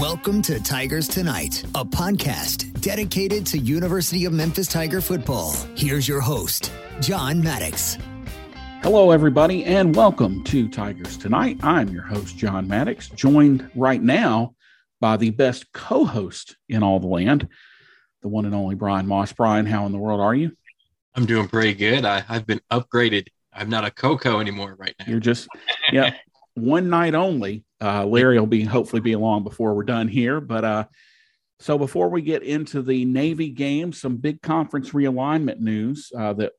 Welcome to Tigers Tonight, a podcast dedicated to University of Memphis Tiger football. Here's your host, John Maddox. Hello, everybody, and welcome to Tigers Tonight. I'm your host, John Maddox, joined right now by the best co host in all the land, the one and only Bryan Moss. Bryan, how in the world are you? I'm doing pretty good. I, have been upgraded. I'm not a Coco anymore right now. You're just, yeah, one night only. Uh, Larry will be hopefully be along before we're done here. But uh, so before we get into the Navy game, some big conference realignment news uh, that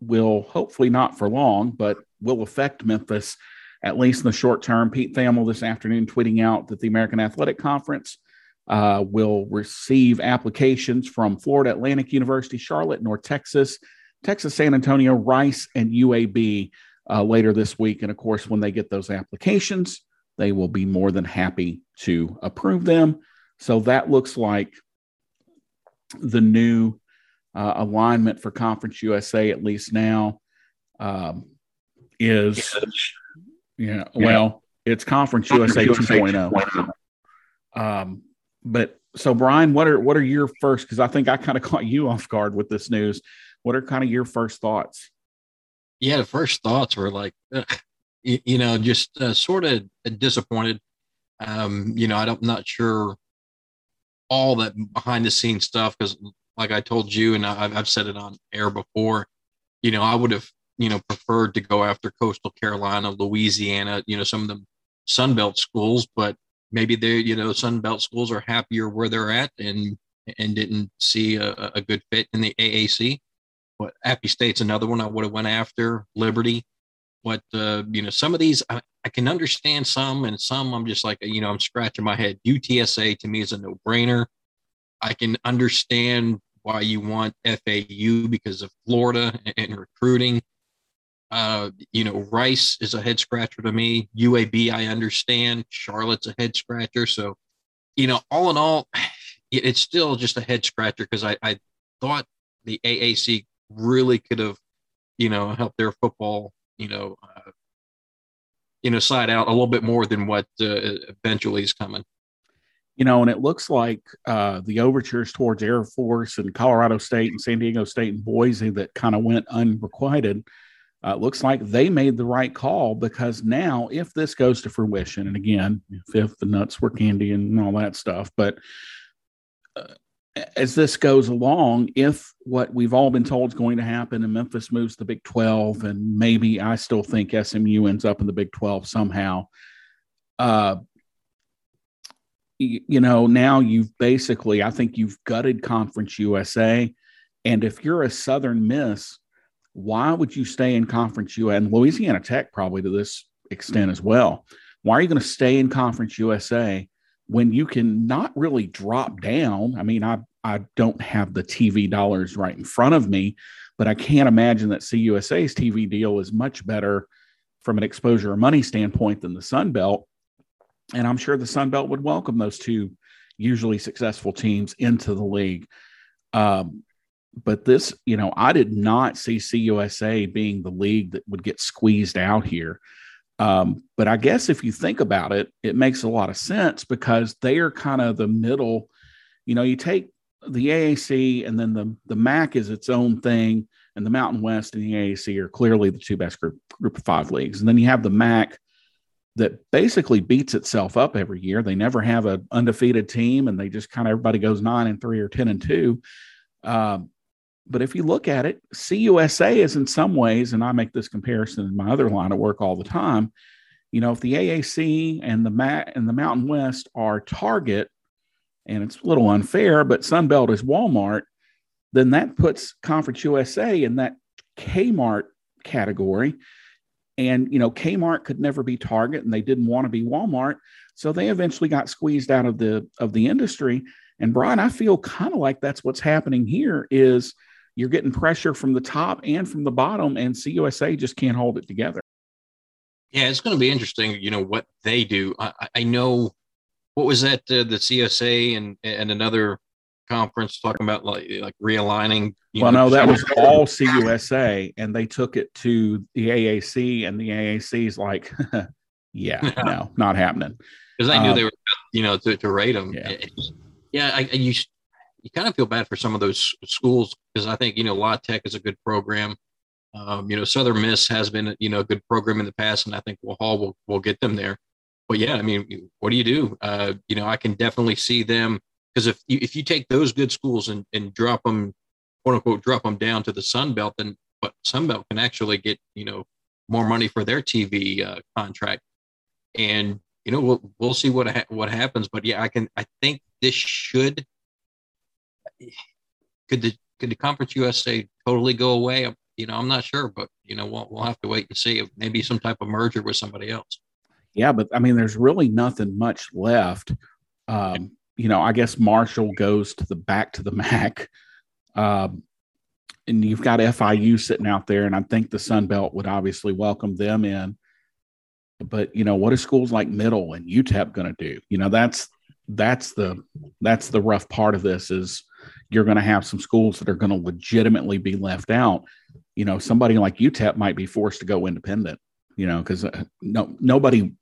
will hopefully not for long, but will affect Memphis at least in the short term. Pete Thamel this afternoon tweeting out that the American Athletic Conference uh, will receive applications from Florida Atlantic University, Charlotte, North Texas, Texas San Antonio, Rice, and UAB uh, later this week. And of course, when they get those applications, they will be more than happy to approve them. So that looks like the new uh, alignment for Conference USA, at least now, um, is yeah, well, it's Conference USA 2.0. Um, but so Bryan, what are what are your first? Because I think I kind of caught you off guard with this news. What are kind of your first thoughts? Yeah, the first thoughts were like, you, know, just uh, sort of disappointed. Um, you know, I don't, am not sure all that behind the scenes stuff because, like I told you, and I've, I've said it on air before, you know, I would have, you know, preferred to go after Coastal Carolina, Louisiana, you know, some of the Sunbelt schools, but maybe they, you know, Sunbelt schools are happier where they're at and and didn't see a, a good fit in the AAC. But Appy State's another one I would have went after. Liberty, what uh, you know, some of these I, I, can understand some, and some I'm just like, you know, I'm scratching my head. UTSA to me is a no brainer. I can understand why you want FAU because of Florida and, and recruiting. Uh, you know, Rice is a head scratcher to me. UAB, I understand. Charlotte's a head scratcher. So, you know, all in all, it's still just a head scratcher because I, I thought the AAC really could have, you know, helped their football you know, uh, you know, side out a little bit more than what uh, eventually is coming. You know, and it looks like uh, the overtures towards Air Force and Colorado State and San Diego State and Boise that kind of went unrequited. Uh, looks like they made the right call because now, if this goes to fruition, and again, if the nuts were candy and all that stuff, but uh, as this goes along, if what we've all been told is going to happen and Memphis moves the Big 12, and maybe I still think SMU ends up in the Big 12 somehow, uh, you, you know, now you've basically, I think you've gutted Conference USA. And if you're a Southern Miss, why would you stay in Conference USA and Louisiana Tech probably to this extent as well? Why are you going to stay in Conference USA when you can not really drop down. I mean, I I don't have the TV dollars right in front of me, but I can't imagine that CUSA's TV deal is much better from an exposure or money standpoint than the Sun Belt. And I'm sure the Sun Belt would welcome those two usually successful teams into the league. Um, but this, you know, I did not see CUSA being the league that would get squeezed out here. Um, but I guess if you think about it, it makes a lot of sense because they are kind of the middle. You know, you take the AAC and then the the MAC is its own thing, and the Mountain West and the AAC are clearly the two best group group of five leagues. And then you have the MAC that basically beats itself up every year. They never have an undefeated team, and they just kind of everybody goes nine and three or ten and two. Um, but if you look at it, CUSA is in some ways, and I make this comparison in my other line of work all the time. You know, if the AAC and the MAC and the Mountain West are Target, and it's a little unfair, but Sunbelt is Walmart, then that puts Conference USA in that Kmart category. And you know, Kmart could never be Target, and they didn't want to be Walmart, so they eventually got squeezed out of the of the industry. And Bryan, I feel kind of like that's what's happening here. Is you're getting pressure from the top and from the bottom, and CUSA just can't hold it together. Yeah, it's going to be interesting. You know what they do. I, I know what was that uh, the CSA and and another conference talking about like like realigning. well, know, no, that was all CUSA, and they took it to the AAC, and the AAC is like, yeah, no, not happening. Because I knew uh, they were you know, to, to rate them. Yeah, yeah I, you you kind of feel bad for some of those schools because I think you know La Tech is a good program. Um, you know, Southern Miss has been you know a good program in the past, and I think Will Hall will will get them there. But yeah, I mean, what do you do? Uh, you know, I can definitely see them because if you, if you take those good schools and, and drop them, quote unquote, drop them down to the Sun Belt, then but Sun Belt can actually get you know more money for their TV uh, contract, and you know we'll we'll see what ha- what happens. But yeah, I can I think this should could the could the Conference USA totally go away? You know, I'm not sure, but you know, we'll we'll have to wait and see. Maybe some type of merger with somebody else. Yeah, but I mean, there's really nothing much left. Um, you know, I guess Marshall goes to the back to the MAC. Um, and you've got FIU sitting out there, and I think the Sun Belt would obviously welcome them in. But you know, what are schools like Middle and UTEP going to do? You know, that's that's the that's the rough part of this is you're going to have some schools that are going to legitimately be left out. You know, somebody like UTEP might be forced to go independent. You know, because uh, no nobody,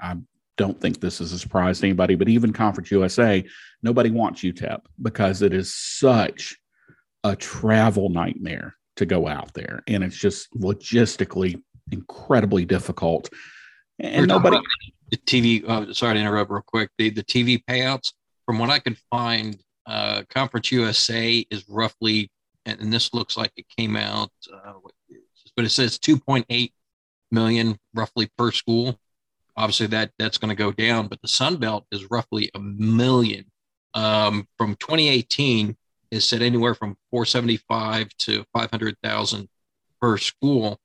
I don't think this is a surprise to anybody, but even Conference USA, nobody wants UTEP because it is such a travel nightmare to go out there, and it's just logistically incredibly difficult. And nobody the TV. Uh, sorry to interrupt real quick. The the TV payouts, from what I could find, uh, Conference USA is roughly, and, this looks like it came out, uh, but it says 2.8 million roughly per school. Obviously, that that's going to go down, but the Sun Belt is roughly a million. Um, from 2018, is said anywhere from 475 to 500,000 per school.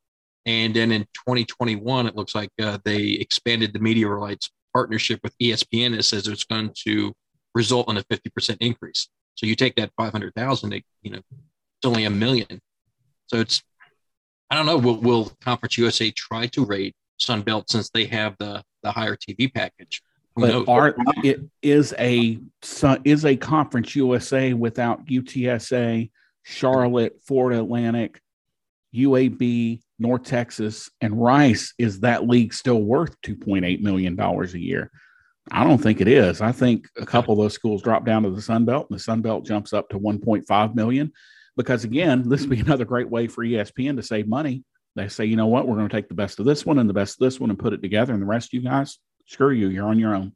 And then in 2021, it looks like uh, they expanded the rights partnership with ESPN. It says it's going to result in a 50% increase. So you take that 500,000, you know, it's only a million. So it's, I don't know, will, will Conference USA try to rate Sun Belt since they have the, the higher TV package? but are it is a is a conference USA without UTSA, Charlotte, Florida Atlantic, UAB, North Texas, and Rice. Is that league still worth two point eight million dollars a year? I don't think it is. I think a couple of those schools drop down to the Sun Belt, and the Sun Belt jumps up to one point five million. Because again, this would be another great way for ESPN to save money. They say, you know what, we're going to take the best of this one and the best of this one and put it together, and the rest of you guys screw you, you're on your own.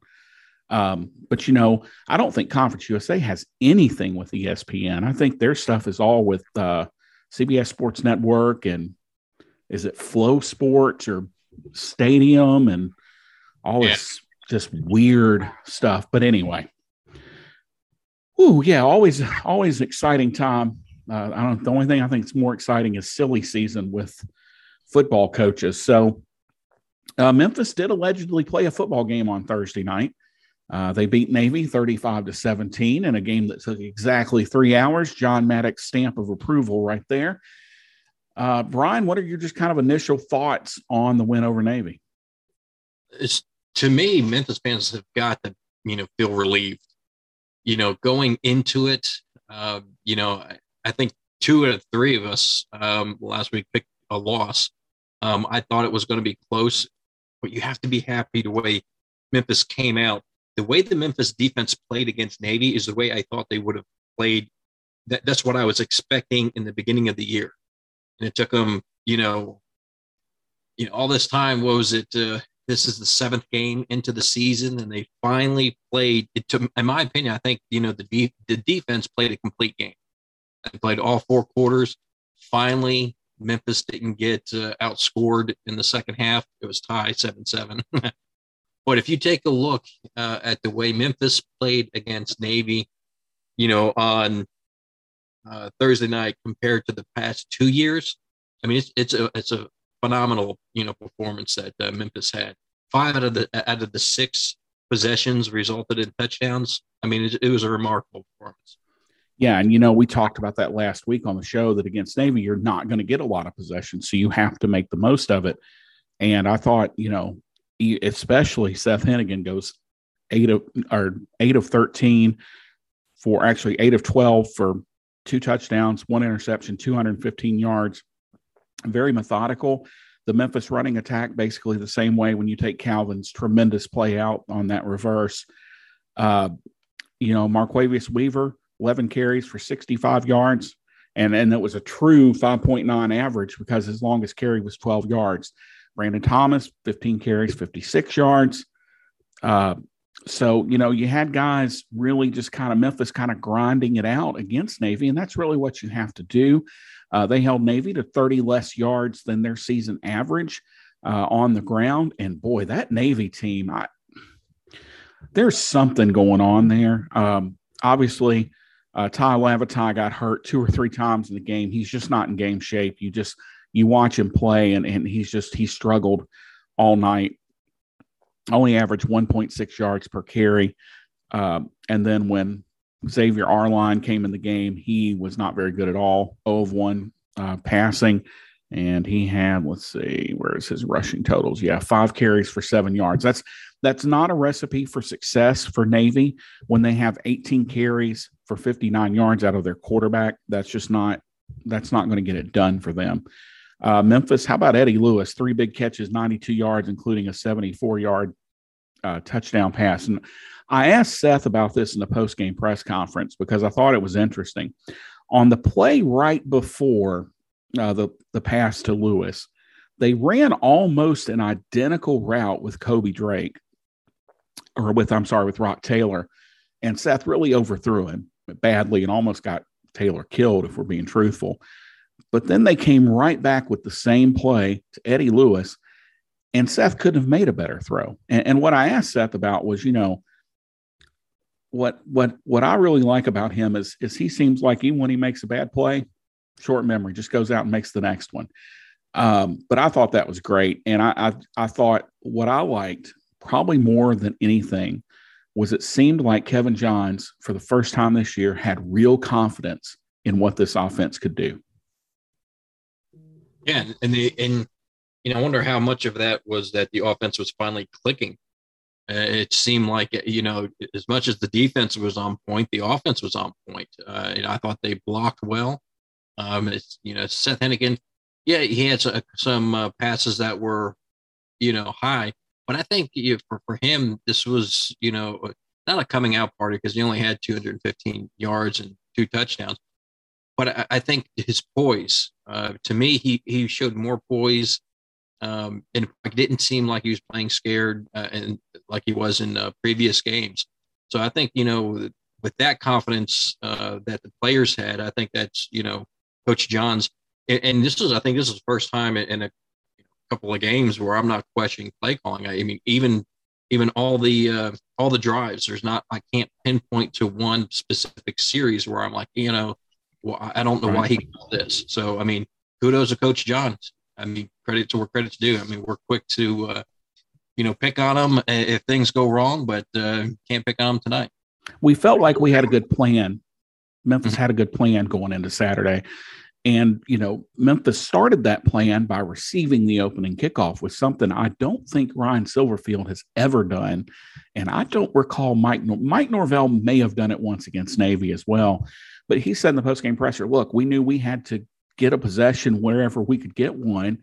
Um, but you know, I don't think Conference USA has anything with ESPN. I think their stuff is all with uh, CBS Sports Network and is it Flow Sports or Stadium and all yeah. this just weird stuff. But anyway, oh yeah, always always exciting time. Uh, I don't. The only thing I think is more exciting is silly season with football coaches. So uh, Memphis did allegedly play a football game on Thursday night. Uh, they beat Navy 35 to 17 in a game that took exactly three hours. John Maddox stamp of approval right there. Uh, Brian, what are your just kind of initial thoughts on the win over Navy? It's to me, Memphis fans have got to, you know, feel relieved. You know, going into it, uh, you know, I, think two out of three of us um, last week picked a loss. Um, I thought it was going to be close but you have to be happy the way Memphis came out. The way the Memphis defense played against Navy is the way I thought they would have played. That, that's what I was expecting in the beginning of the year. And it took them, you know, you know, all this time. What was it? Uh, this is the seventh game into the season, and they finally played. It took, in my opinion, I think you know the de- the defense played a complete game. They played all four quarters. Finally, Memphis didn't get uh, outscored in the second half. It was tie 7 7. but if you take a look uh, at the way Memphis played against Navy, you know, on uh, Thursday night compared to the past two years, I mean, it's, it's a it's a phenomenal you know performance that uh, Memphis had. Five out of the out of the six possessions resulted in touchdowns. I mean, it, it was a remarkable performance. Yeah, and you know, we talked about that last week on the show that against Navy, you're not going to get a lot of possessions, so you have to make the most of it. And I thought, you know, especially Seth Henigan goes eight of or eight of thirteen for actually eight of twelve for two touchdowns, one interception, 215 yards. Very methodical. The Memphis running attack, basically the same way when you take Calvin's tremendous play out on that reverse Uh, you know, Marquavius Weaver, 11 carries for 65 yards. And, and it was a true 5.9 average because his longest carry was 12 yards. Brandon Thomas, 15 carries, 56 yards. Uh, so, you know, you had guys really just kind of Memphis kind of grinding it out against Navy, and that's really what you have to do. Uh, they held Navy to 30 less yards than their season average uh, on the ground. And boy, that Navy team, I, there's something going on there. Um, obviously, uh, Tai Lavatai got hurt two or three times in the game. He's just not in game shape. You just you watch him play, and and he's just he struggled all night. Only averaged 1.6 yards per carry. Um, and then when Xavier Arline came in the game, he was not very good at all. 0 of 1 uh, passing. And he had, let's see, where is his rushing totals? Yeah, five carries for seven yards. That's that's not a recipe for success for Navy when they have 18 carries for 59 yards out of their quarterback. That's just not that's not going to get it done for them. Uh, Memphis, how about Eddie Lewis? Three big catches, 92 yards, including a 74 yard uh, touchdown pass. And I asked Seth about this in the post game press conference because I thought it was interesting. On the play right before uh, the the pass to Lewis, they ran almost an identical route with Koby Drake, or with I'm sorry, with Roc Taylor, and Seth really overthrew him badly and almost got Taylor killed, if we're being truthful. But then they came right back with the same play to Eddie Lewis, and Seth couldn't have made a better throw. And, and what I asked Seth about was, you know, what what what I really like about him is is he seems like even when he makes a bad play, short memory, just goes out and makes the next one. Um, but I thought that was great, and I, I I thought what I liked probably more than anything was it seemed like Kevin Johns, for the first time this year, had real confidence in what this offense could do. Yeah, and the and you know, I wonder how much of that was that the offense was finally clicking. Uh, it seemed like you know, as much as the defense was on point, the offense was on point. Uh, I thought they blocked well. Um, it's you know, Seth Henigan, yeah, he had some, some uh, passes that were, you know, high, but I think you, for, for him, this was, you know, not a coming out party because he only had 215 yards and two touchdowns. But I, I think his poise, uh, to me, he he showed more poise, um, and it didn't seem like he was playing scared uh, and like he was in uh, previous games. So I think you know, with that confidence uh, that the players had, I think that's you know, Coach Johns, and, and this is I think this is the first time in a couple of games where I'm not questioning play calling. I, mean, even even all the uh, all the drives. There's not I can't pinpoint to one specific series where I'm like, you know, well, I don't know why he called this. So I mean, kudos to Coach Johns. I mean, credit to where credit's due. I mean, we're quick to uh, you know pick on them if things go wrong, but uh, can't pick on them tonight. We felt like we had a good plan. Memphis mm-hmm. had a good plan going into Saturday. And, you know, Memphis started that plan by receiving the opening kickoff with something I don't think Ryan Silverfield has ever done. And I don't recall Mike, Mike Norvell may have done it once against Navy as well. But he said in the postgame presser, look, we knew we had to get a possession wherever we could get one.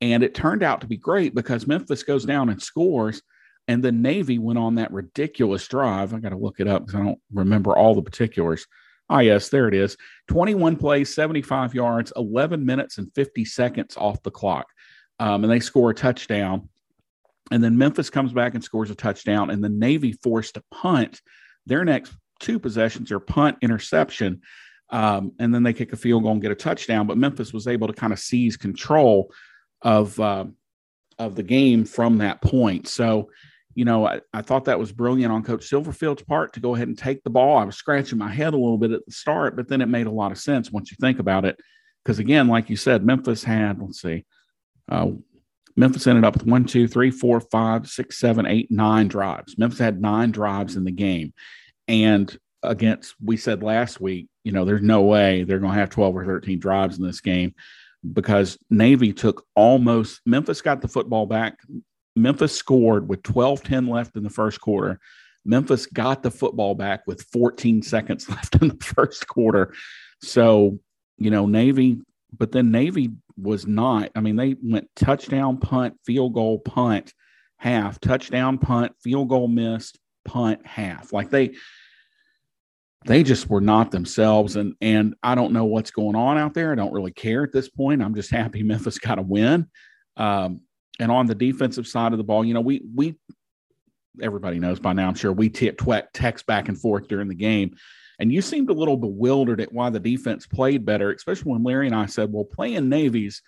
And it turned out to be great because Memphis goes down and scores. And then Navy went on that ridiculous drive. I got to look it up because I don't remember all the particulars Ah, yes, there it is. 21 plays, 75 yards, 11 minutes and 50 seconds off the clock. Um, and they score a touchdown. And then Memphis comes back and scores a touchdown. And the Navy forced to punt. Their next two possessions are punt, interception. Um, and then they kick a field goal and get a touchdown. But Memphis was able to kind of seize control of uh, of the game from that point. So you know, I, I, thought that was brilliant on Coach Silverfield's part to go ahead and take the ball. I was scratching my head a little bit at the start, but then it made a lot of sense once you think about it. Because again, like you said, Memphis had, let's see, uh, Memphis ended up with one, two, three, four, five, six, seven, eight, nine drives. Memphis had nine drives in the game. And against, we said last week, you know, there's no way they're going to have 12 or 13 drives in this game because Navy took almost, Memphis got the football back Memphis scored with 12 10 left in the first quarter. Memphis got the football back with 14 seconds left in the first quarter. So, you know, Navy, but then Navy was not. I mean, they went touchdown, punt, field goal, punt, half, touchdown, punt, field goal missed, punt, half. Like they they just were not themselves. And and I don't know what's going on out there. I don't really care at this point. I'm just happy Memphis got a win. Um, and on the defensive side of the ball, you know, we we everybody knows by now, I'm sure we t- text back and forth during the game. And you seemed a little bewildered at why the defense played better, especially when Larry and I said, well, playing Navy's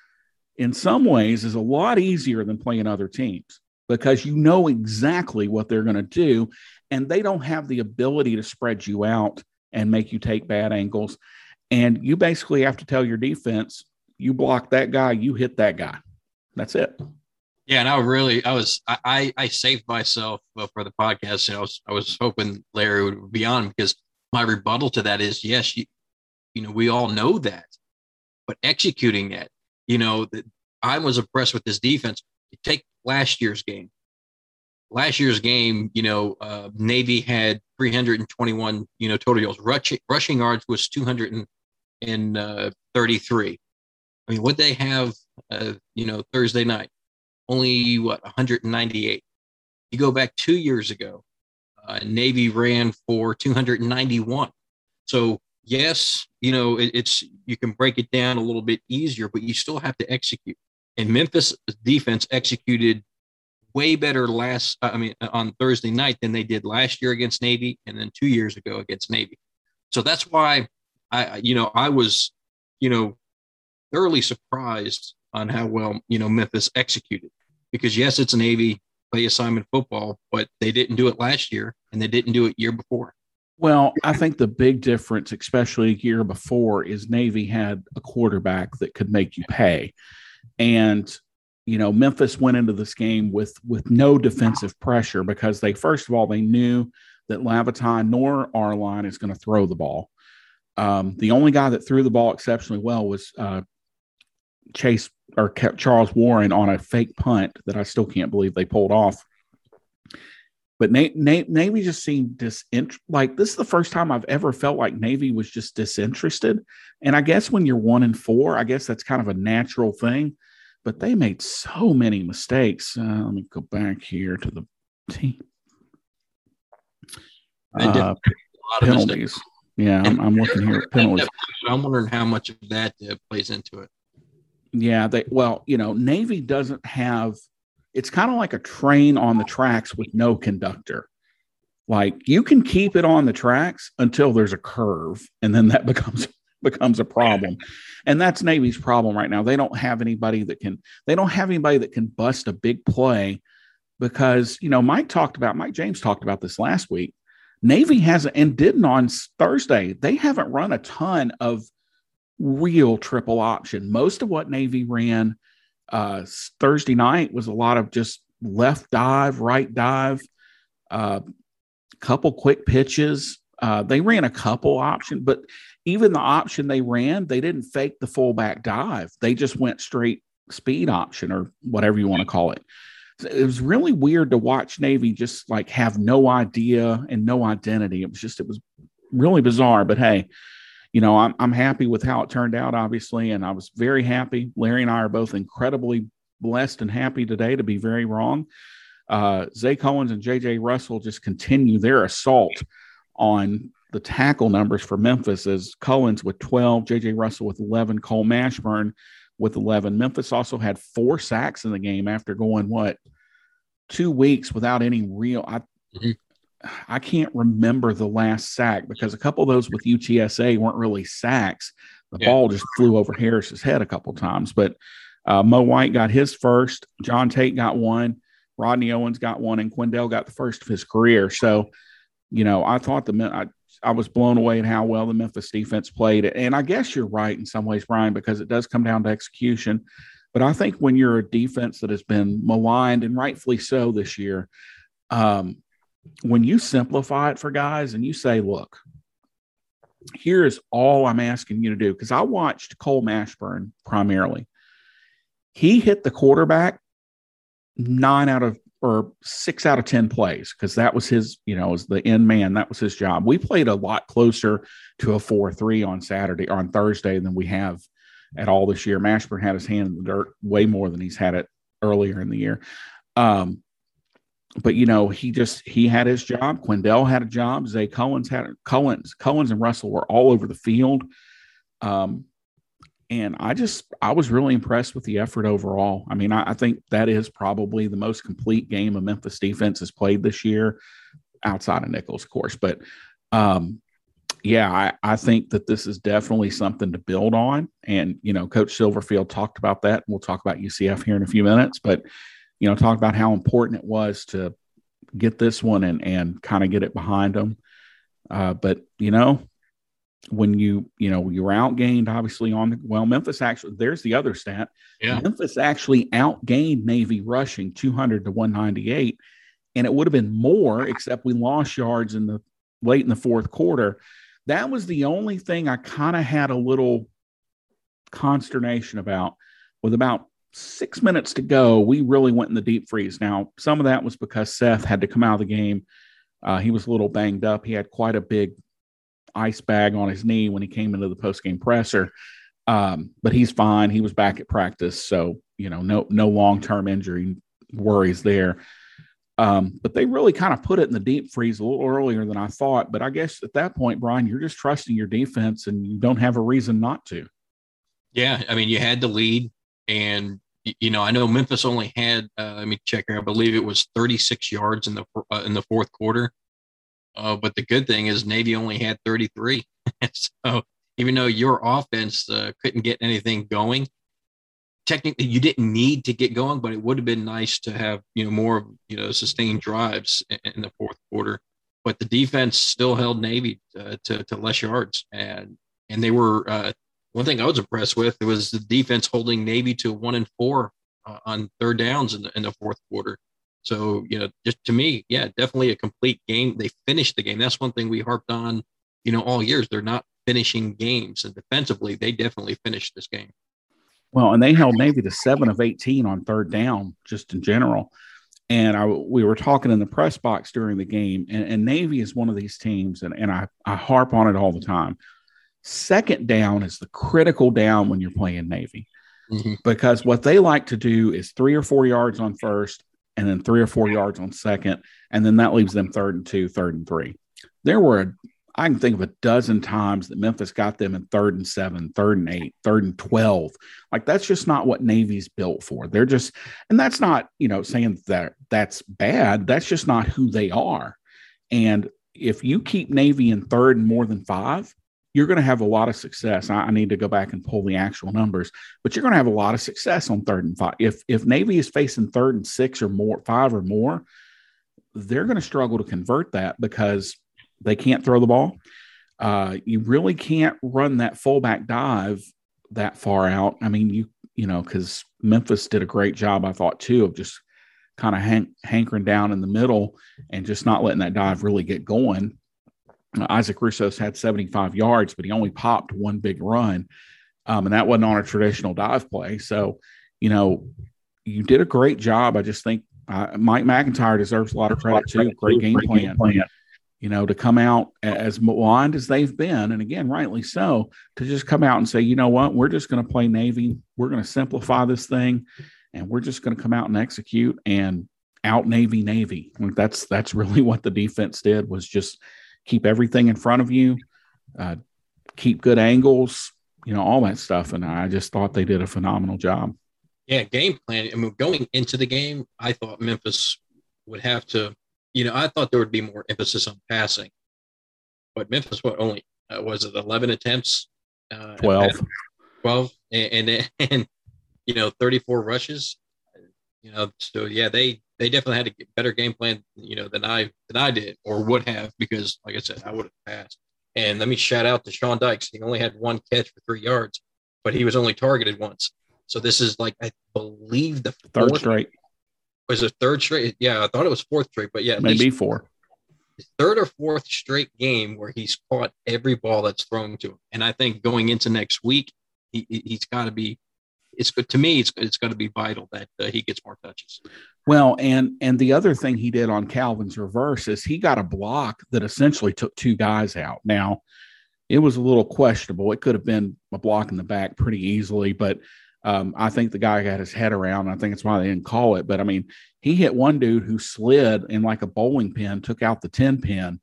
in some ways is a lot easier than playing other teams because you know exactly what they're going to do. And they don't have the ability to spread you out and make you take bad angles. And you basically have to tell your defense, you block that guy, you hit that guy. That's it. Yeah, and I really, I was, I, I saved myself uh, for the podcast. Know, I was, I was hoping Larry would be on because my rebuttal to that is, yes, you, you know, we all know that, but executing that, you know, I was impressed with this defense. You take last year's game. Last year's game, you know, uh, Navy had 321, you know, total yards. Rushing, rushing yards was 233. Uh, I mean, what they have, uh, you know, Thursday night, only what 198. You go back two years ago, uh, Navy ran for 291. So yes, you know it, it's you can break it down a little bit easier, but you still have to execute. And Memphis defense executed way better last. Uh, I mean, uh, on Thursday night than they did last year against Navy, and then two years ago against Navy. So that's why I, you know, I was, you know, thoroughly surprised on how well you know Memphis executed because yes, it's Navy play assignment football, but they didn't do it last year and they didn't do it year before. Well, I think the big difference, especially a year before, is Navy had a quarterback that could make you pay. And you know, Memphis went into this game with with no defensive pressure because they first of all they knew that Lavatai nor Arline is going to throw the ball. Um, the only guy that threw the ball exceptionally well was uh, Chase or Charles Warren on a fake punt that I still can't believe they pulled off. But Na- Na- Navy just seemed disinterested. Like this is the first time I've ever felt like Navy was just disinterested. And I guess when you're one and four, I guess that's kind of a natural thing. But they made so many mistakes. Uh, let me go back here to the team. They did Uh, penalties. Yeah, I'm, I'm, looking here at penalties. I'm wondering how much of that uh, plays into it. Yeah, they well, you know, Navy doesn't have it's kind of like a train on the tracks with no conductor. Like you can keep it on the tracks until there's a curve, and then that becomes becomes a problem. And that's Navy's problem right now. They don't have anybody that can they don't have anybody that can bust a big play because, you know, Mike talked about Mike James talked about this last week. Navy hasn't and didn't on Thursday. They haven't run a ton of real triple option. Most of what Navy ran uh, Thursday night was a lot of just left dive, right dive, a uh, couple quick pitches. Uh, they ran a couple option, but even the option they ran, they didn't fake the fullback dive. They just went straight speed option or whatever you want to call it. It was really weird to watch Navy just like have no idea and no identity. It was just, it was really bizarre. But hey, you know, I'm, I'm happy with how it turned out, obviously. And I was very happy. Larry and I are both incredibly blessed and happy today to be very wrong. Uh, Zay Cullens and JJ Russell just continue their assault on the tackle numbers for Memphis is Cullens with 12, JJ Russell with 11, Cole Mashburn with 11. Memphis also had four sacks in the game after going, what, two weeks without any real. I, mm-hmm. I can't remember the last sack because a couple of those with UTSA weren't really sacks. The yeah. ball just flew over Harris's head a couple times. But uh, Mo White got his first. John Tate got one. Rodney Owens got one, and Quindell got the first of his career. So, you know, I thought the I, I was blown away at how well the Memphis defense played. And I guess you're right in some ways, Bryan, because it does come down to execution. But I think when you're a defense that has been maligned and rightfully so this year, um, when you simplify it for guys and you say, look, here's all I'm asking you to do, because I watched Cole Mashburn primarily. He hit the quarterback nine out of or six out of 10 plays because that was his, you know, as the end man, that was his job. We played a lot closer to a 4 3 on Saturday, or on Thursday than we have at all this year. Mashburn had his hand in the dirt way more than he's had it earlier in the year. Um, but you know, he just he had his job. Quindell had a job. Zay Cullens had Cullens. Cullens and Russell were all over the field. Um, and I just I was really impressed with the effort overall. I mean, I, I, think that is probably the most complete game a Memphis defense has played this year, outside of Nicholls, of course. But um, yeah, I, I think that this is definitely something to build on. And you know, Coach Silverfield talked about that. We'll talk about UCF here in a few minutes, but you know, talk about how important it was to get this one and and kind of get it behind them. Uh, but you know, when you you know you were outgained obviously on the well memphis actually there's the other stat. Yeah. Memphis actually outgained navy rushing 200 to 198 and it would have been more except we lost yards in the late in the fourth quarter. That was the only thing i kind of had a little consternation about. With about six minutes to go we really went in the deep freeze. Now some of that was because seth had to come out of the game. Uh, he was a little banged up. He had quite a big ice bag on his knee when he came into the post game presser. Um, but he's fine. He was back at practice, so you know, no no long term injury worries there. Um, but they really kind of put it in the deep freeze a little earlier than I thought. But I guess at that point, Bryan, you're just trusting your defense, and you don't have a reason not to. Yeah, I mean, you had the lead, and you know, I know Memphis only had. Uh, let me check here. I believe it was 36 yards in the uh, in the fourth quarter. Uh, but the good thing is Navy only had 33. so even though your offense uh, couldn't get anything going, technically you didn't need to get going, but it would have been nice to have you know more you know sustained drives in, in the fourth quarter. But the defense still held Navy uh, to to less yards, and and they were uh, one thing I was impressed with was the defense holding Navy to one and four uh, on third downs in the, in the fourth quarter. So, you know, just to me, yeah, definitely a complete game. They finished the game. That's one thing we harped on, you know, all years. They're not finishing games. And defensively, they definitely finished this game. Well, and they held Navy to seven of 18 on third down, just in general. And I, we were talking in the press box during the game, and, and Navy is one of these teams, and, and I, I harp on it all the time. Second down is the critical down when you're playing Navy. Mm-hmm. Because what they like to do is three or four yards on first and then three or four yards on second, and then that leaves them third and two, third and three. There were, I can think of a dozen times that Memphis got them in third and seven, third and eight, third and 12. Like that's just not what Navy's built for. They're just, and that's not, you know, saying that that's bad. That's just not who they are. And if you keep Navy in third and more than five, you're going to have a lot of success. I, I, need to go back and pull the actual numbers, but you're going to have a lot of success on third and five. If if Navy is facing third and six or more, five or more, they're going to struggle to convert that because they can't throw the ball. Uh, you really can't run that fullback dive that far out. I mean, you you know, because Memphis did a great job, I thought too, of just kind of hank- hankering down in the middle and just not letting that dive really get going Isaac Ruoss had 75 yards, but he only popped one big run. Um, and that wasn't on a traditional dive play. So, you know, you did a great job. I just think uh, Mike McIntyre deserves a lot of credit too. Great game plan. You know, to come out as blind as they've been, and again, rightly so, to just come out and say, you know what, we're just going to play Navy. We're going to simplify this thing, and we're just going to come out and execute and out Navy Navy. Like that's that's really what the defense did was just keep everything in front of you, uh, keep good angles, you know, all that stuff. And I just thought they did a phenomenal job. Yeah, game plan. I mean, going into the game, I thought Memphis would have to, you know, I thought there would be more emphasis on passing, but Memphis, what only uh, was it 11 attempts? Uh, 12. 12 and, and, and, you know, 34 rushes. You know, so yeah, they they definitely had a better game plan, you know, than I than I did or would have because, like I said, I would have passed. And let me shout out to Sean Dykes. He only had one catch for three yards, but he was only targeted once. So this is like I believe the third straight. Was it third straight? Yeah, I thought it was fourth straight, but yeah, maybe four. Third or fourth straight game where he's caught every ball that's thrown to him, and I think going into next week, he, he's got to be it's good to me. It's it's going to be vital that uh, he gets more touches. Well, and and the other thing he did on Calvin's reverse is he got a block that essentially took two guys out. Now, it was a little questionable. It could have been a block in the back pretty easily, but Um, I think the guy got his head around. I think that's why they didn't call it. But I mean, he hit one dude who slid in like a bowling pin, took out the 10 pin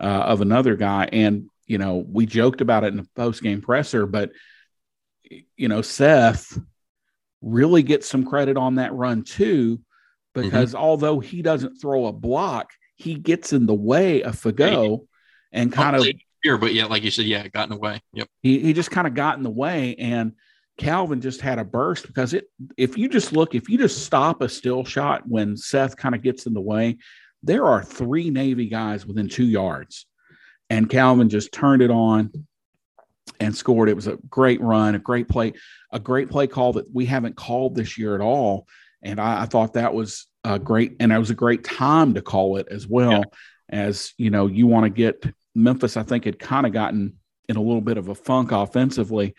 uh, of another guy. And, you know, we joked about it in the post game presser, but, you know, Seth really gets some credit on that run too, because mm-hmm. although he doesn't throw a block, he gets in the way of Fagot and kind of here, but yeah, like you said, yeah, got in the way. Yep. He he just kind of got in the way, and Calvin just had a burst because it. If you just look, if you just stop a still shot when Seth kind of gets in the way, there are three Navy guys within two yards, and Calvin just turned it on and scored. It was a great run, a great play, a great play call that we haven't called this year at all. And I, I thought that was a great, and it was a great time to call it as well. Yeah. As you know, you want to get Memphis. I think had kind of gotten in a little bit of a funk offensively,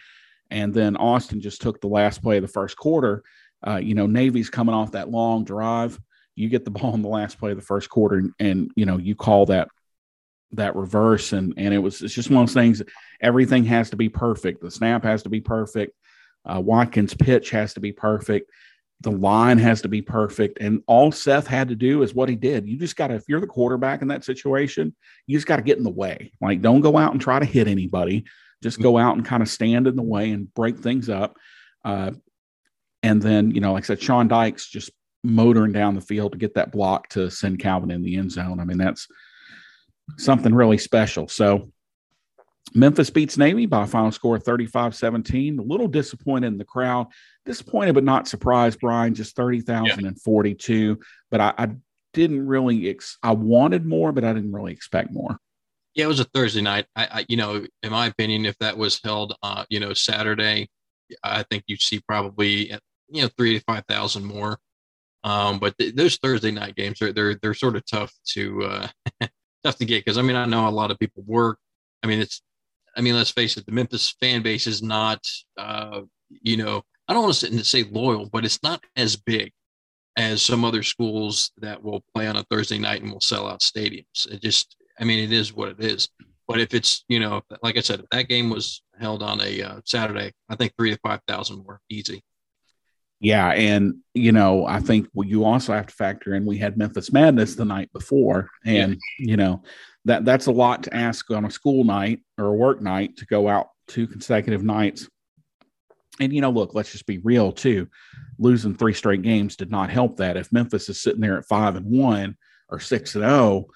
and then Austin just took the last play of the first quarter. Uh, you know, Navy's coming off that long drive. You get the ball in the last play of the first quarter, and, and you know you call that that reverse, and and it was it's just one of those things. Everything has to be perfect. The snap has to be perfect. Uh, Watkins' pitch has to be perfect the line has to be perfect. And all Seth had to do is what he did. You just got to, if you're the quarterback in that situation, you just got to get in the way. Like, don't go out and try to hit anybody. Just go out and kind of stand in the way and break things up. Uh, and then, you know, like I said, Sean Dykes just motoring down the field to get that block to send Calvin in the end zone. I mean, that's something really special. So Memphis beats Navy by a final score of 35 17. A little disappointed in the crowd. Disappointed, but not surprised, Bryan. Just 30,042. Yeah. But I, I, didn't really, ex- I wanted more, but I didn't really expect more. Yeah, it was a Thursday night. I, I you know, in my opinion, if that was held, uh, you know, Saturday, I think you'd see probably, you know, three to 5,000 more. Um, but th- those Thursday night games are, they're, they're sort of tough to, uh, tough to get. Cause I mean, I know a lot of people work. I mean, it's I mean, let's face it, the Memphis fan base is not, uh, you know, I don't want to sit and say loyal, but it's not as big as some other schools that will play on a Thursday night and will sell out stadiums. It just, I mean, it is what it is. But if it's, you know, like I said, if that game was held on a uh, Saturday, I think three to 5,000 more easy. Yeah. And, you know, I think well, you also have to factor in we had Memphis Madness the night before. And, yeah. you know, that that's a lot to ask on a school night or a work night to go out two consecutive nights. And you know, look, let's just be real too. Losing three straight games did not help that. If Memphis is sitting there at five and one or six and oh,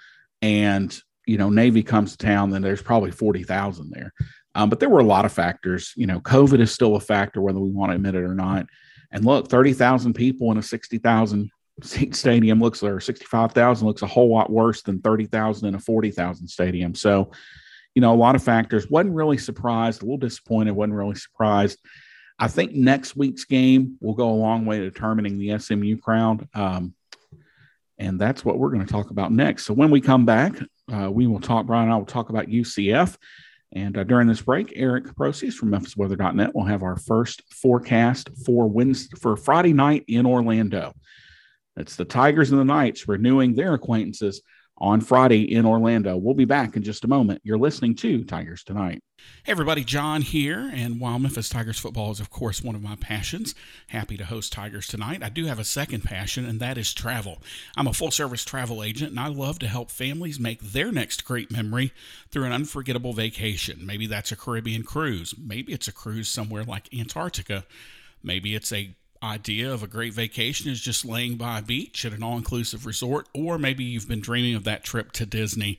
and you know Navy comes to town, then there's probably forty thousand there. Um, but there were a lot of factors. You know, COVID is still a factor, whether we want to admit it or not. And look, thirty thousand people in a sixty thousand seat stadium looks or 65,000 looks a whole lot worse than 30,000 in a 40,000 stadium. So, you know, a lot of factors. Wasn't really surprised, a little disappointed, wasn't really surprised. I think next week's game will go a long way to determining the SMU crowd. Um, and that's what we're going to talk about next. So when we come back, uh, we will talk, Bryan I will talk about UCF. And uh, during this break, Eric Procies from MemphisWeather.net will have our first forecast for Wednesday, for Friday night in Orlando. It's the Tigers and the Knights renewing their acquaintances on Friday in Orlando. We'll be back in just a moment. You're listening to Tigers Tonight. Hey, everybody, John here. And while Memphis Tigers football is, of course, one of my passions, happy to host Tigers Tonight, I do have a second passion, and that is travel. I'm a full service travel agent, and I love to help families make their next great memory through an unforgettable vacation. Maybe that's a Caribbean cruise, maybe it's a cruise somewhere like Antarctica. Maybe it's a idea of a great vacation is just laying by a beach at an all inclusive resort, or maybe you've been dreaming of that trip to Disney.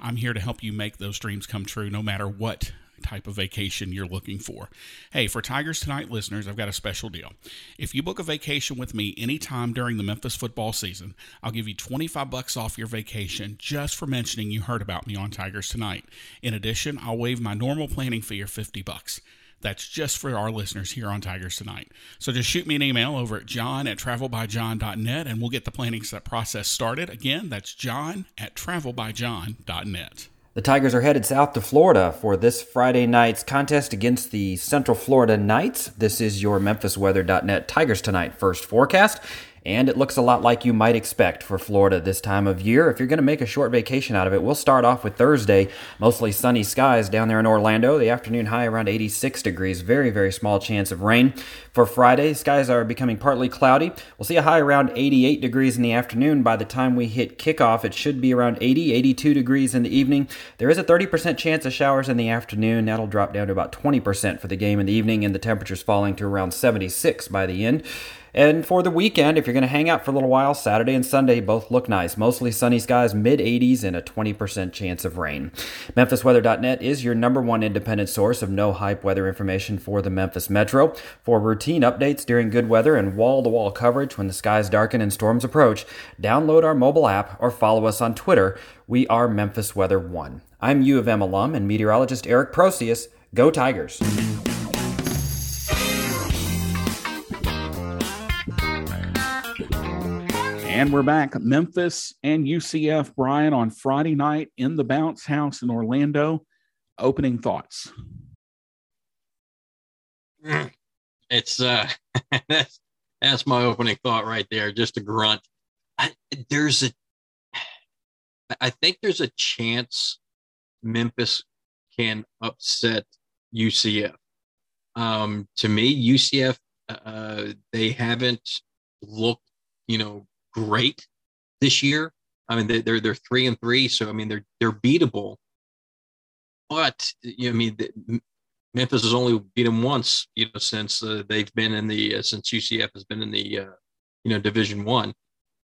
I'm here to help you make those dreams come true no matter what type of vacation you're looking for. Hey, for Tigers Tonight listeners, I've got a special deal. If you book a vacation with me anytime during the Memphis football season, I'll give you 25 bucks off your vacation just for mentioning you heard about me on Tigers Tonight. In addition, I'll waive my normal planning fee of 50 bucks. That's just for our listeners here on Tigers Tonight. So just shoot me an email over at john at travelbyjohn.net and we'll get the planning process started. Again, that's john at travelbyjohn.net. The Tigers are headed south to Florida for this Friday night's contest against the Central Florida Knights. This is your MemphisWeather.net Tigers Tonight first forecast. And it looks a lot like you might expect for Florida this time of year. If you're going to make a short vacation out of it, we'll start off with Thursday. Mostly sunny skies down there in Orlando. The afternoon high around 86 degrees. Very, very small chance of rain. For Friday, skies are becoming partly cloudy. We'll see a high around 88 degrees in the afternoon. By the time we hit kickoff, it should be around 80, 82 degrees in the evening. There is a 30% chance of showers in the afternoon. That'll drop down to about 20% for the game in the evening, and the temperatures falling to around 76 by the end. And for the weekend, if you're going to hang out for a little while, Saturday and Sunday both look nice. Mostly sunny skies, mid 80s, and a 20% chance of rain. MemphisWeather.net is your number one independent source of no hype weather information for the Memphis Metro. For routine updates during good weather and wall to wall coverage when the skies darken and storms approach, download our mobile app or follow us on Twitter. We are Memphis Weather One. I'm U of M alum and meteorologist Erik Proseus. Go Tigers! And we're back. Memphis and UCF, Bryan, on Friday night in the Bounce House in Orlando. Opening thoughts. It's uh that's that's my opening thought right there. Just a grunt. I, there's a I think there's a chance Memphis can upset UCF. Um, to me, UCF uh, they haven't looked, you know, great this year. I mean, they're they're three and three, so I mean they're they're beatable. But you know, I mean, the, Memphis has only beat them once, you know, since uh, they've been in the uh, since UCF has been in the uh, you know Division One.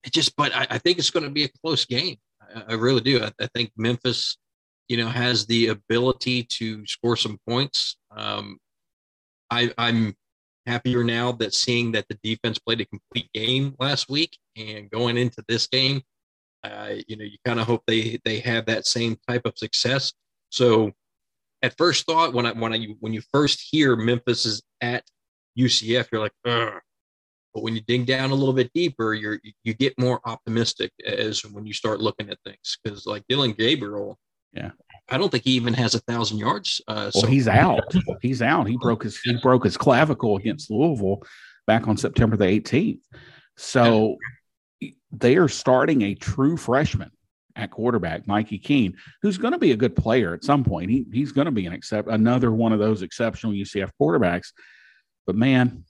It just, but I, I think it's going to be a close game. I, I really do. I, I, think Memphis, you know, has the ability to score some points. Um, I, I'm happier now that seeing that the defense played a complete game last week and going into this game, uh, you know, you kind of hope they they have that same type of success. So, at first thought, when I when I when you first hear Memphis is at UCF, you're like, Ugh. but when you dig down a little bit deeper, you're you get more optimistic as when you start looking at things because like Dillon Gabriel, yeah, I don't think he even has a thousand yards. Uh, well, so he's out. He's out. He broke his he broke his clavicle against Louisville back on September the 18th. So they are starting a true freshman at quarterback, Mikey Keene, who's going to be a good player at some point. He, he's going to be an except another one of those exceptional UCF quarterbacks. But man,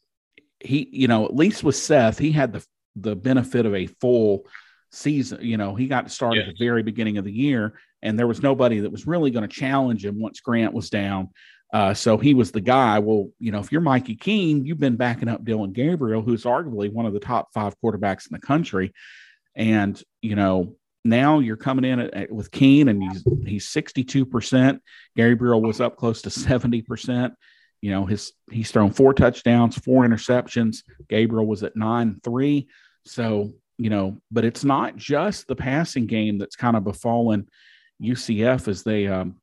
he you know at least with Seth, he had the the benefit of a full season. You know, he got started yeah. at the very beginning of the year, and there was nobody that was really going to challenge him once Grant was down. Uh, so he was the guy. Well, you know, if you're Mikey Keene, you've been backing up Dillon Gabriel, who's arguably one of the top five quarterbacks in the country, and you know now you're coming in at, at, with Keene, and he's he's 62 percent. Gabriel was up close to 70 percent. You know, his he's thrown four touchdowns, four interceptions. Gabriel was at nine three. So you know, but it's not just the passing game that's kind of befallen UCF is they um,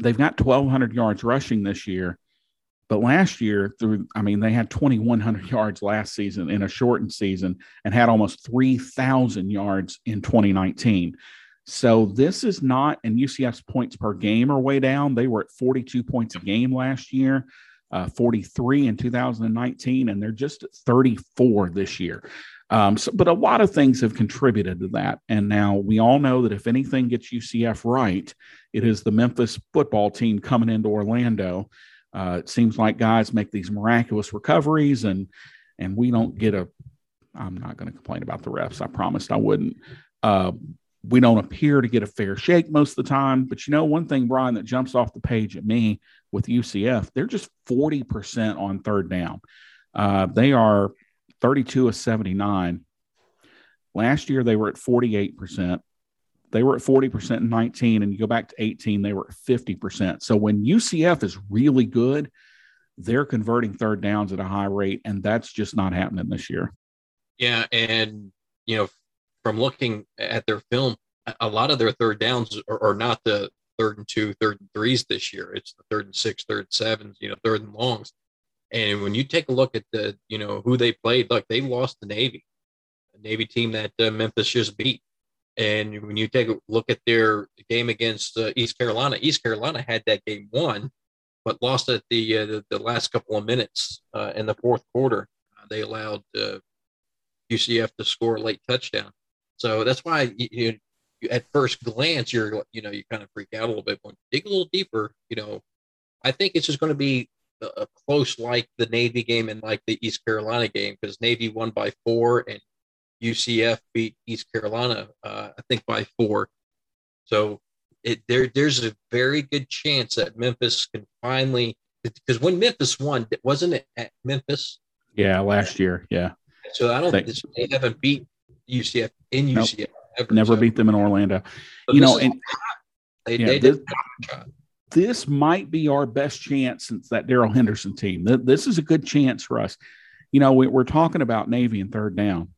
they've got 1,200 yards rushing this year, but last year through I mean they had 2,100 yards last season in a shortened season and had almost 3,000 yards in 2019. So this is not, and UCF's points per game are way down. They were at 42 points a game last year. Uh, 43 in 2019, and they're just at 34 this year. Um, so, but a lot of things have contributed to that. And now we all know that if anything gets UCF right, it is the Memphis football team coming into Orlando. Uh, it seems like guys make these miraculous recoveries, and and we don't get a. I'm not going to complain about the refs. I promised I wouldn't. Uh, we don't appear to get a fair shake most of the time. But you know, one thing, Bryan, that jumps off the page at me with UCF, they're just 40% on third down. Uh, they are 32 of 79. Last year, they were at 48%. They were at 40% in 19, and you go back to 18, they were at 50%. So when UCF is really good, they're converting third downs at a high rate, and that's just not happening this year. Yeah. And, you know, from looking at their film, a lot of their third downs are, are not the third and two, third and threes this year. It's the third and six, third and sevens, you know, third and longs. And when you take a look at the, you know, who they played, like they lost the Navy, a Navy team that uh, Memphis just beat. And when you take a look at their game against uh, East Carolina, East Carolina had that game won, but lost at the uh, the, the, last couple of minutes uh, in the fourth quarter. Uh, they allowed uh, UCF to score a late touchdown. So that's why you, you, at first glance you're you know you kind of freak out a little bit. When dig a little deeper, you know, I think it's just going to be a, close like the Navy game and like the East Carolina game because Navy won by four and UCF beat East Carolina, uh, I think by four. So it, there there's a very good chance that Memphis can finally because when Memphis won, wasn't it at Memphis? Yeah, last year. Yeah. So I don't they, they haven't beat UCF in UCF nope, ever. Never so. beat them in Orlando. So you know, and they, yeah, they this, this might be our best chance since that Darrell Henderson team. This is a good chance for us. You know, we're talking about Navy and third down.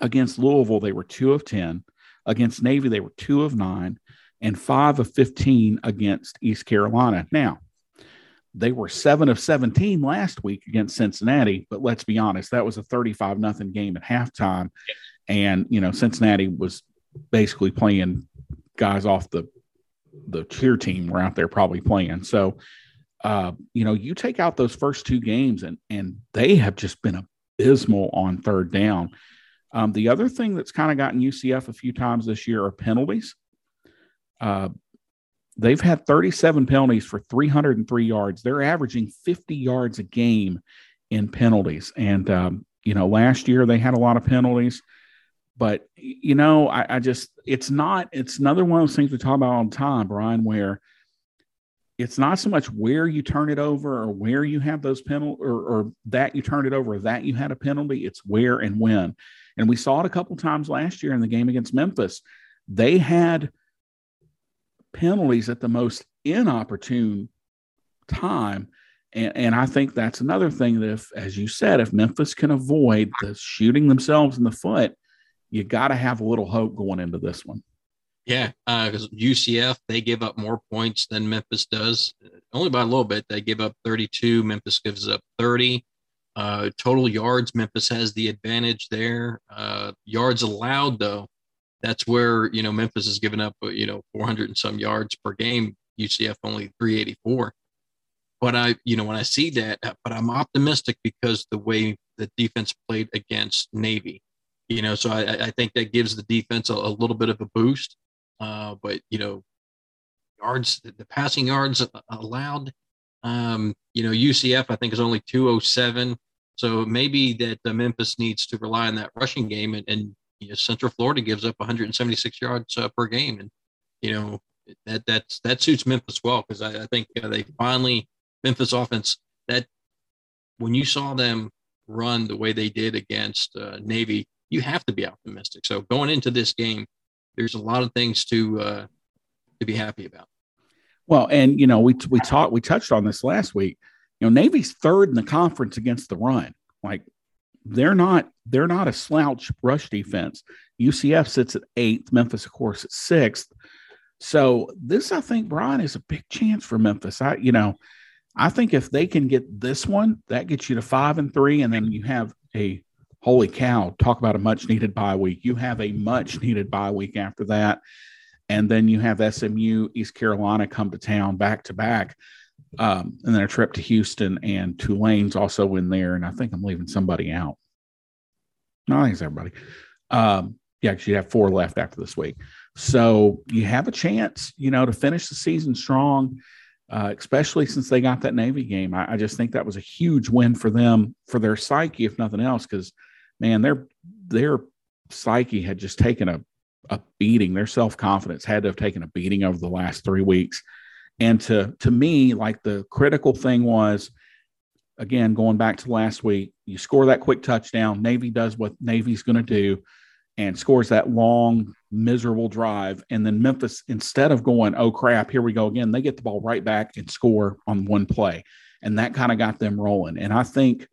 Against Louisville, they were two of 10. Against Navy, they were two of nine and five of 15 against East Carolina. Now, they were seven of 17 last week against Cincinnati, but let's be honest, that was a 35 nothing game at halftime. And, you know, Cincinnati was basically playing guys off the the cheer team were out there probably playing. So, uh, you know, you take out those first two games and and they have just been abysmal on third down. Um, the other thing that's kind of gotten UCF a few times this year are penalties. Uh, they've had 37 penalties for 303 yards. They're averaging 50 yards a game in penalties. And, um, you know, last year they had a lot of penalties. But, you know, I, I, just, it's not, it's another one of those things we talk about all the time, Bryan, where it's not so much where you turn it over or where you have those penalties or, or that you turned it over, or that you had a penalty. It's where and when. And we saw it a couple times last year in the game against Memphis. They had penalties at the most inopportune time. And, and I think that's another thing that, if, as you said, if Memphis can avoid the shooting themselves in the foot, you got to have a little hope going into this one. Yeah, because uh, UCF they give up more points than Memphis does, only by a little bit. They give up 32. Memphis gives up 30. Uh, total yards, Memphis has the advantage there. Uh, yards allowed, though, that's where you know Memphis has given up you know 400 and some yards per game. UCF only 384. But I, you know, when I see that, uh, but I'm optimistic because the way the defense played against Navy, you know, so I, I think that gives the defense a, a little bit of a boost. Uh, but you know, yards, the passing yards allowed, um, you know, UCF I think is only 207. So maybe that uh, Memphis needs to rely on that rushing game and, and you know, Central Florida gives up 176 yards uh, per game, and you know that that's that suits Memphis well because I, I, think uh, they finally Memphis offense that when you saw them run the way they did against uh, Navy, you have to be optimistic. So going into this game, there's a lot of things to uh, to be happy about. Well, and you know we we talked we touched on this last week. You know Navy's third in the conference against the run. Like they're not they're not a slouch rush defense. UCF sits at eighth, Memphis, of course, at sixth. So this, I think, Bryan, is a big chance for Memphis. I, you know, I think if they can get this one, that gets you to five and three, and then you have a holy cow, talk about a much needed bye week. You have a much needed bye week after that. And then you have SMU, East Carolina come to town back to back. Um, and then a trip to Houston and Tulane's also in there. And I think I'm leaving somebody out. No, I think it's everybody. Um, yeah, because you have four left after this week. So you have a chance, you know, to finish the season strong, uh, especially since they got that Navy game. I, I, just think that was a huge win for them, for their psyche, if nothing else, because man, their their psyche had just taken a a beating. Their self confidence had to have taken a beating over the last three weeks. And to to me, like the critical thing was, again, going back to last week, you score that quick touchdown. Navy does what Navy's going to do and scores that long, miserable drive. And then Memphis, instead of going, oh crap, here we go again, they get the ball right back and score on one play. And that kind of got them rolling. And I think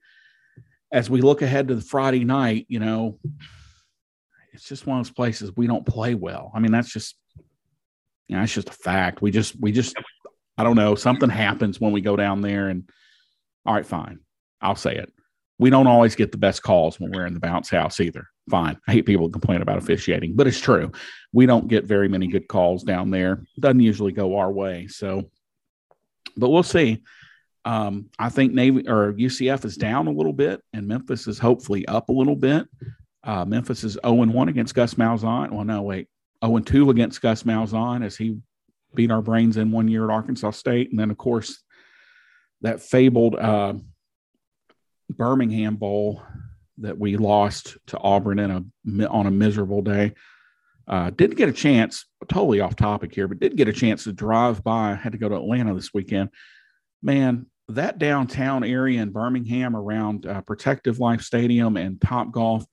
as we look ahead to the Friday night, you know, it's just one of those places we don't play well. I mean, that's just, you know, it's just a fact. We just, we just, I don't know, something happens when we go down there and, all right, fine. I'll say it. We don't always get the best calls when we're in the bounce house either. Fine. I hate people complain about officiating, but it's true. We don't get very many good calls down there. Doesn't usually go our way. So, but we'll see. Um, I think Navy or UCF is down a little bit, and Memphis is hopefully up a little bit. Uh, Memphis is 0 1 against Gus Malzahn. Well, no, wait, 0 2 against Gus Malzahn as he beat our brains in one year at Arkansas State. And then, of course, that fabled uh, Birmingham Bowl that we lost to Auburn in a on a miserable day. Uh, didn't get a chance, totally off topic here, but did get a chance to drive by. I had to go to Atlanta this weekend. Man, that downtown area in Birmingham around uh, Protective Life Stadium and Top Golf,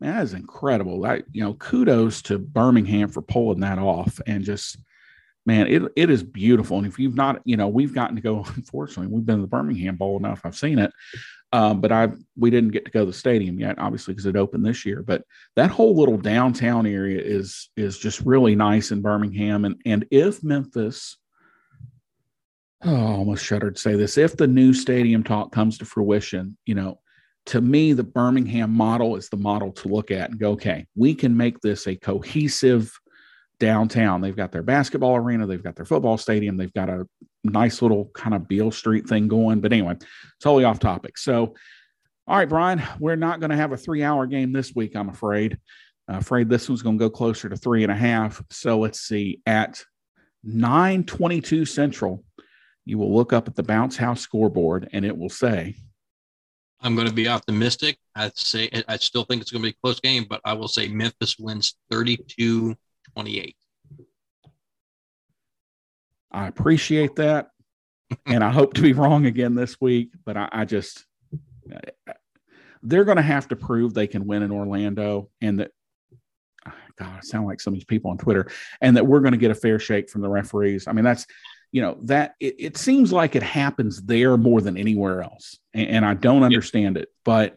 man, that is incredible. I, you know, kudos to Birmingham for pulling that off and just, man, it it is beautiful. And if you've not, you know, we've gotten to go. Unfortunately, we've been to the Birmingham Bowl enough. I've seen it, um, but I we didn't get to go to the stadium yet, obviously because it opened this year. But that whole little downtown area is is just really nice in Birmingham. And and if Memphis, oh, I almost shuddered to say this, if the new stadium talk comes to fruition, you know, to me the Birmingham model is the model to look at and go, okay, we can make this a cohesive downtown. They've got their basketball arena, they've got their football stadium, they've got a nice little kind of Beale Street thing going. But anyway, totally off topic. So, all right, Bryan, we're not going to have a three hour game this week, I'm afraid. Uh, afraid this one's going to go closer to three and a half. So let's see. At 922 Central, you will look up at the bounce house scoreboard and it will say, I'm going to be optimistic. I'd say I still think it's going to be a close game, but I will say Memphis wins 32 28. I appreciate that. and I hope to be wrong again this week, but I, I just, they're going to have to prove they can win in Orlando and that, ah, God, I sound like some of these people on Twitter, and that we're going to get a fair shake from the referees. I mean, that's, you know, that it, it seems like it happens there more than anywhere else. And, and I don't understand it, but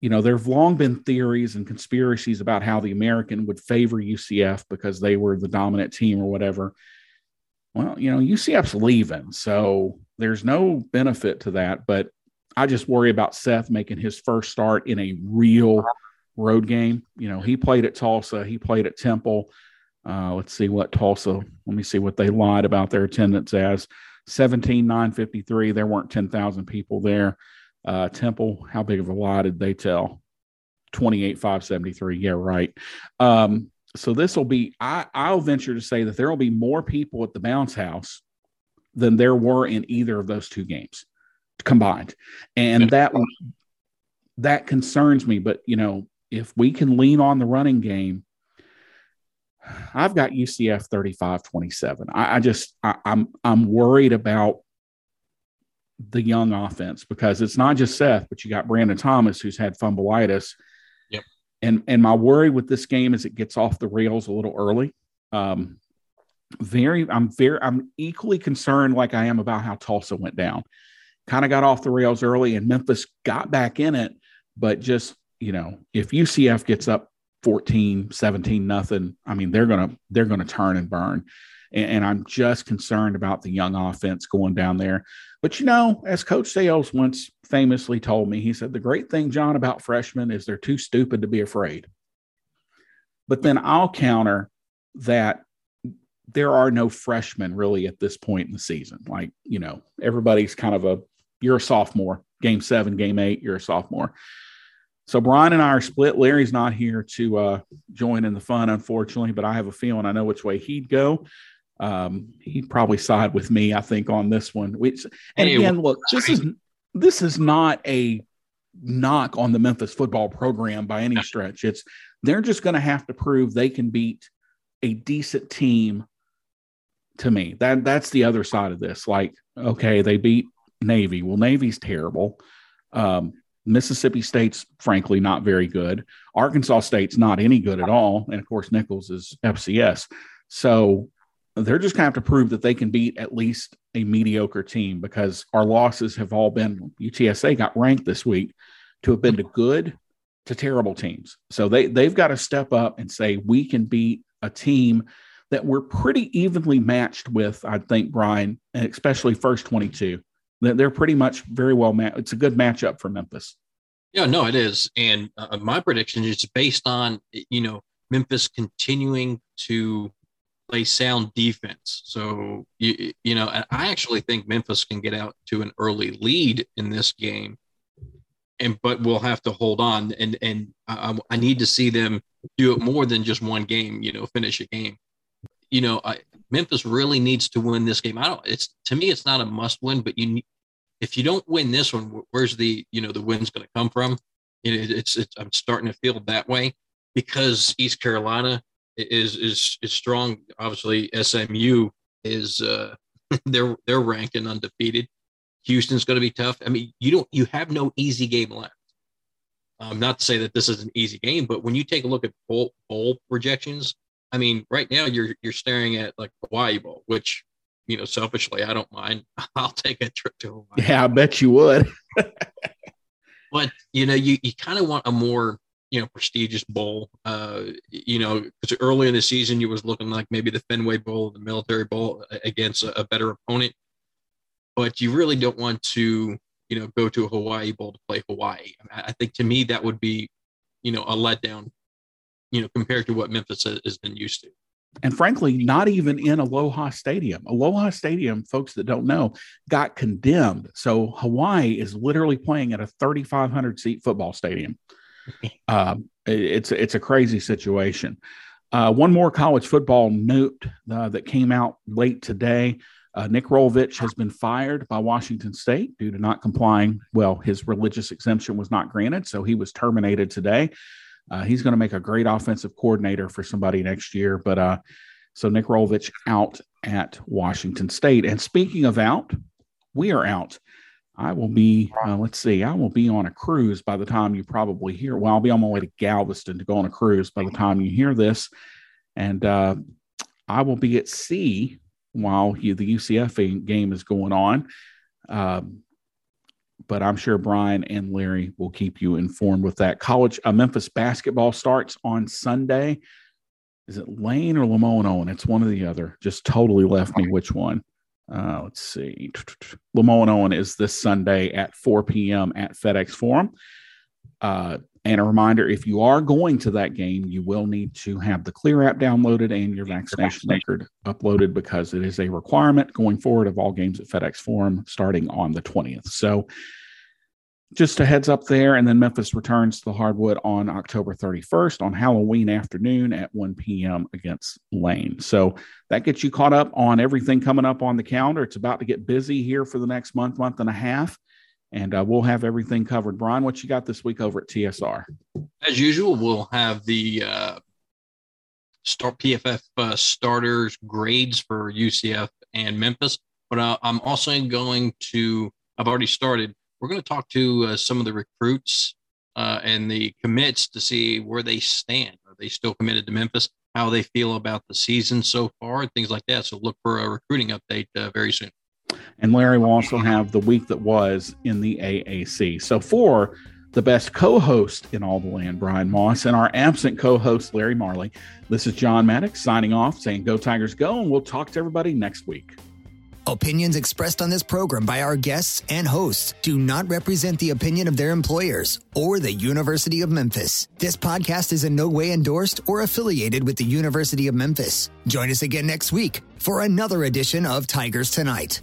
you know, there have long been theories and conspiracies about how the American would favor UCF because they were the dominant team or whatever. Well, you know, UCF's leaving, so there's no benefit to that. But I just worry about Seth making his first start in a real road game. You know, he played at Tulsa, he played at Temple. Uh, let's see what Tulsa, let me see what they lied about their attendance as 17, 953. There weren't 10,000 people there. Uh, Temple, how big of a lie did they tell? 28, 573. Yeah, right. Um, so this will be, I, I'll venture to say that there will be more people at the bounce house than there were in either of those two games combined. And that, that concerns me. But, you know, if we can lean on the running game, I've got UCF 35 27. I, I just, I, I'm, I'm worried about the young offense because it's not just Seth, but you got Brandon Thomas who's had fumbleitis. Yep. And and my worry with this game is it gets off the rails a little early. Um, very, I'm very, I'm equally concerned like I am about how Tulsa went down. Kind of got off the rails early, and Memphis got back in it, but just you know, if UCF gets up 14, 17, nothing, I mean, they're gonna they're gonna turn and burn. And, and I'm just concerned about the young offense going down there. But you know, as Coach Sales once famously told me, he said, the great thing, John, about freshmen is they're too stupid to be afraid. But then I'll counter that there are no freshmen really at this point in the season. Like, you know, everybody's kind of a, you're a sophomore, game seven, game eight, you're a sophomore. So Bryan and I are split. Larry's not here to uh, join in the fun, unfortunately, but I have a feeling I know which way he'd go um, he'd probably side with me, I think, on this one. Which, and again, look, this is this is not a knock on the Memphis football program by any stretch. It's they're just going to have to prove they can beat a decent team. To me, that that's the other side of this. Like, okay, they beat Navy. Well, Navy's terrible. Um, Mississippi State's frankly not very good. Arkansas State's not any good at all, and of course Nicholls is FCS. So they're just going to have to prove that they can beat at least a mediocre team because our losses have all been UTSA got ranked this week to have been to good to terrible teams. So they they've got to step up and say we can beat a team that we're pretty evenly matched with. I think Bryan, and especially first twenty two. They're pretty much very well matched. It's a good matchup for Memphis. Yeah, no, it is. And uh, my prediction is based on you know Memphis continuing to play sound defense. So you you know, and I actually think Memphis can get out to an early lead in this game, and but we'll have to hold on. And and I, I need to see them do it more than just one game. You know, finish a game. You know, I, Memphis really needs to win this game. I don't. It's to me, it's not a must win, but you if you don't win this one, where's the you know the win's going to come from? It, it's, it's I'm starting to feel that way because East Carolina is is is strong. Obviously, SMU is uh, they're they're ranked and undefeated. Houston's going to be tough. I mean, you don't you have no easy game left. Um, not to say that this is an easy game, but when you take a look at bowl, bowl projections, I mean, right now you're you're staring at like Hawaii Bowl, which you know, selfishly, I don't mind. I'll take a trip to Hawaii. Yeah, I bet you would. but you know, you you kind of want a more you know prestigious bowl. Uh, you know, because early in the season you was looking like maybe the Fenway Bowl, the Military Bowl against a, a better opponent, but you really don't want to you know go to a Hawaii Bowl to play Hawaii. I, I think to me that would be you know a letdown. You know, compared to what Memphis has been used to and frankly, not even in Aloha Stadium. Aloha Stadium, folks that don't know, got condemned. So Hawaii is literally playing at a 3,500 seat football stadium. um, it's it's a crazy situation. Uh, one more college football note uh, that came out late today. Uh, Nick Rolovich has been fired by Washington State due to not complying. Well, his religious exemption was not granted, so he was terminated today. Uh, he's going to make a great offensive coordinator for somebody next year. But uh, so Nick Rolovich out at Washington State. And speaking of out, we are out. I will be, uh, let's see, I will be on a cruise by the time you probably hear. Well, I'll be on my way to Galveston to go on a cruise by the time you hear this. And uh, I will be at sea while you, the UCF game is going on. Um, but I'm sure Bryan and Larry will keep you informed with that. College uh, Memphis basketball starts on Sunday. Is it Lane or LeMoyne? It's one or the other. Just totally left me which one. Uh, let's see. LeMoyne is this Sunday at 4 p.m. at FedEx Forum. Uh, and a reminder if you are going to that game, you will need to have the Clear app downloaded and your vaccination record uploaded because it is a requirement going forward of all games at FedEx Forum starting on the 20th. So, just a heads up there. And then Memphis returns to the hardwood on October 31st on Halloween afternoon at 1 p.m. against Lane. So that gets you caught up on everything coming up on the calendar. It's about to get busy here for the next month, month and a half and uh, we'll have everything covered. Bryan, what you got this week over at TSR? As usual, we'll have the uh, start PFF uh, starters grades for UCF and Memphis. But uh, I'm also going to. I've already started. We're going to talk to uh, some of the recruits uh, and the commits to see where they stand. Are they still committed to Memphis? How they feel about the season so far, and things like that. So look for a recruiting update very soon. And Larry will also have the week that was in the AAC. So for the best co-host in all the land, Bryan Moss, and our absent co-host, Larry Marley, this is John Maddox signing off, saying go Tigers go, and we'll talk to everybody next week. Opinions expressed on this program by our guests and hosts do not represent the opinion of their employers or the University of Memphis. This podcast is in no way endorsed or affiliated with the University of Memphis. Join us again next week for another edition of Tigers Tonight.